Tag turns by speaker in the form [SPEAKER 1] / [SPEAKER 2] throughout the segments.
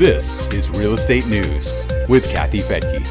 [SPEAKER 1] This is Real Estate News with Kathy Fettke.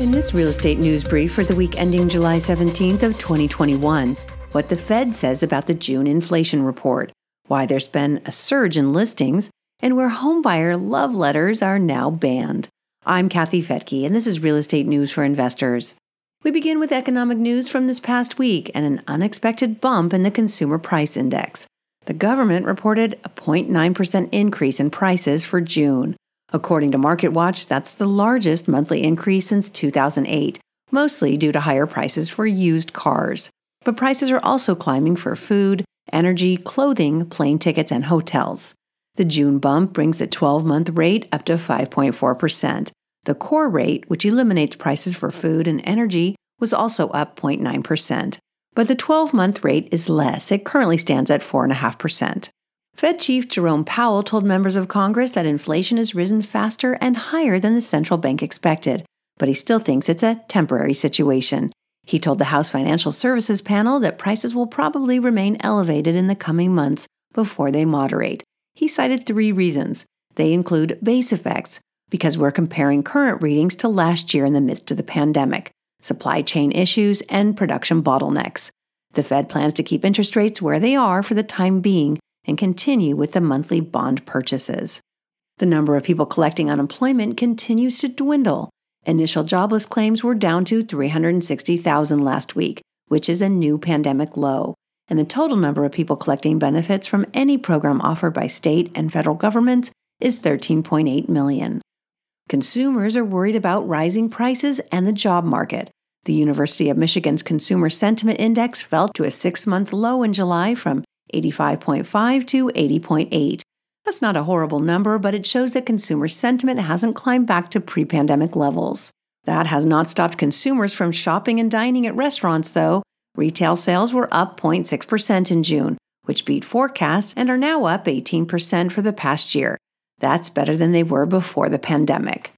[SPEAKER 2] In this real estate news brief for the week ending July 17th of 2021, what the Fed says about the June inflation report, why there's been a surge in listings, and where homebuyer love letters are now banned. I'm Kathy Fettke, and this is Real Estate News for Investors. We begin with economic news from this past week and an unexpected bump in the Consumer Price Index. The government reported a 0.9% increase in prices for June. According to MarketWatch, that's the largest monthly increase since 2008, mostly due to higher prices for used cars. But prices are also climbing for food, energy, clothing, plane tickets, and hotels. The June bump brings the 12 month rate up to 5.4%. The core rate, which eliminates prices for food and energy, was also up 0.9%. But the 12 month rate is less. It currently stands at 4.5%. Fed Chief Jerome Powell told members of Congress that inflation has risen faster and higher than the central bank expected, but he still thinks it's a temporary situation. He told the House Financial Services panel that prices will probably remain elevated in the coming months before they moderate. He cited three reasons. They include base effects, because we're comparing current readings to last year in the midst of the pandemic, supply chain issues, and production bottlenecks. The Fed plans to keep interest rates where they are for the time being and continue with the monthly bond purchases. The number of people collecting unemployment continues to dwindle. Initial jobless claims were down to 360,000 last week, which is a new pandemic low. And the total number of people collecting benefits from any program offered by state and federal governments is 13.8 million. Consumers are worried about rising prices and the job market. The University of Michigan's Consumer Sentiment Index fell to a six month low in July from 85.5 to 80.8. That's not a horrible number, but it shows that consumer sentiment hasn't climbed back to pre pandemic levels. That has not stopped consumers from shopping and dining at restaurants, though. Retail sales were up 0.6% in June, which beat forecasts and are now up 18% for the past year. That's better than they were before the pandemic.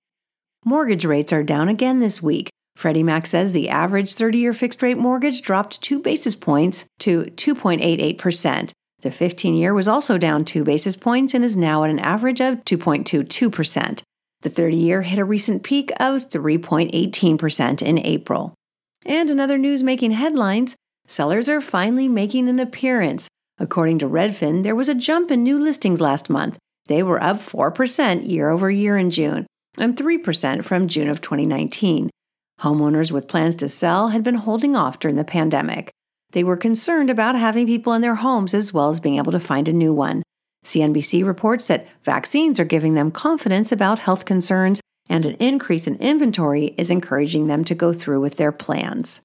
[SPEAKER 2] Mortgage rates are down again this week. Freddie Mac says the average 30 year fixed rate mortgage dropped two basis points to 2.88%. The 15 year was also down two basis points and is now at an average of 2.22%. The 30 year hit a recent peak of 3.18% in April. And another news making headlines sellers are finally making an appearance. According to Redfin, there was a jump in new listings last month, they were up 4% year over year in June and 3% from June of 2019. Homeowners with plans to sell had been holding off during the pandemic. They were concerned about having people in their homes as well as being able to find a new one. CNBC reports that vaccines are giving them confidence about health concerns, and an increase in inventory is encouraging them to go through with their plans.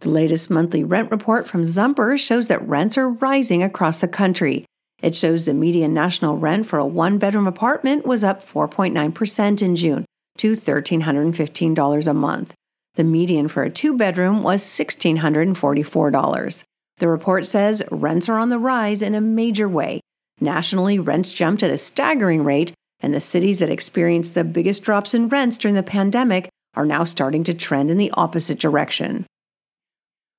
[SPEAKER 2] The latest monthly rent report from Zumper shows that rents are rising across the country. It shows the median national rent for a one bedroom apartment was up 4.9% in June to $1,315 a month. The median for a two bedroom was $1,644. The report says rents are on the rise in a major way. Nationally, rents jumped at a staggering rate, and the cities that experienced the biggest drops in rents during the pandemic are now starting to trend in the opposite direction.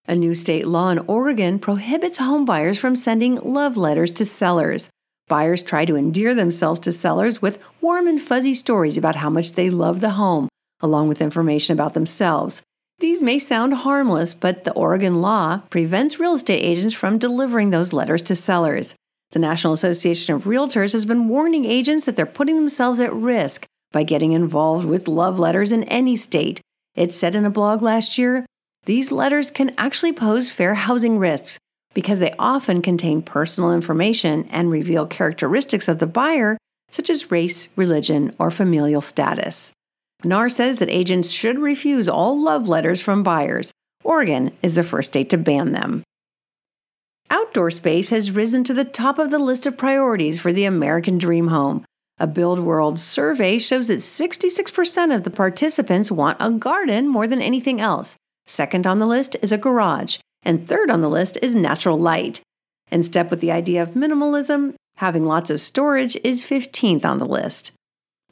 [SPEAKER 2] A new state law in Oregon prohibits homebuyers from sending love letters to sellers. Buyers try to endear themselves to sellers with warm and fuzzy stories about how much they love the home, along with information about themselves. These may sound harmless, but the Oregon law prevents real estate agents from delivering those letters to sellers. The National Association of Realtors has been warning agents that they're putting themselves at risk by getting involved with love letters in any state. It said in a blog last year these letters can actually pose fair housing risks because they often contain personal information and reveal characteristics of the buyer, such as race, religion, or familial status. NAR says that agents should refuse all love letters from buyers. Oregon is the first state to ban them. Outdoor space has risen to the top of the list of priorities for the American Dream Home. A Build World survey shows that 66% of the participants want a garden more than anything else, Second on the list is a garage, and third on the list is natural light. In step with the idea of minimalism, having lots of storage is 15th on the list.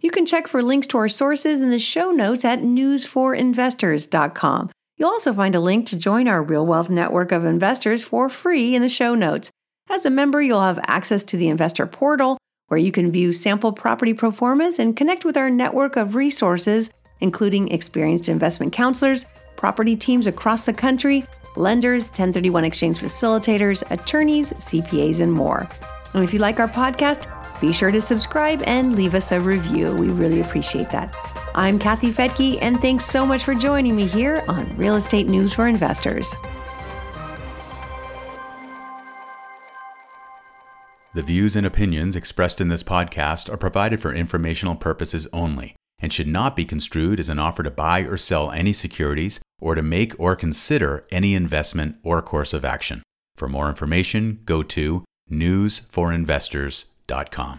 [SPEAKER 2] You can check for links to our sources in the show notes at newsforinvestors.com. You'll also find a link to join our Real Wealth network of investors for free in the show notes. As a member, you'll have access to the investor portal where you can view sample property performance and connect with our network of resources, including experienced investment counselors, property teams across the country, lenders, 1031 exchange facilitators, attorneys, CPAs, and more. And if you like our podcast, be sure to subscribe and leave us a review. We really appreciate that. I'm Kathy Fettke, and thanks so much for joining me here on Real Estate News for Investors.
[SPEAKER 1] The views and opinions expressed in this podcast are provided for informational purposes only and should not be construed as an offer to buy or sell any securities or to make or consider any investment or course of action. For more information, go to newsforinvestors.com.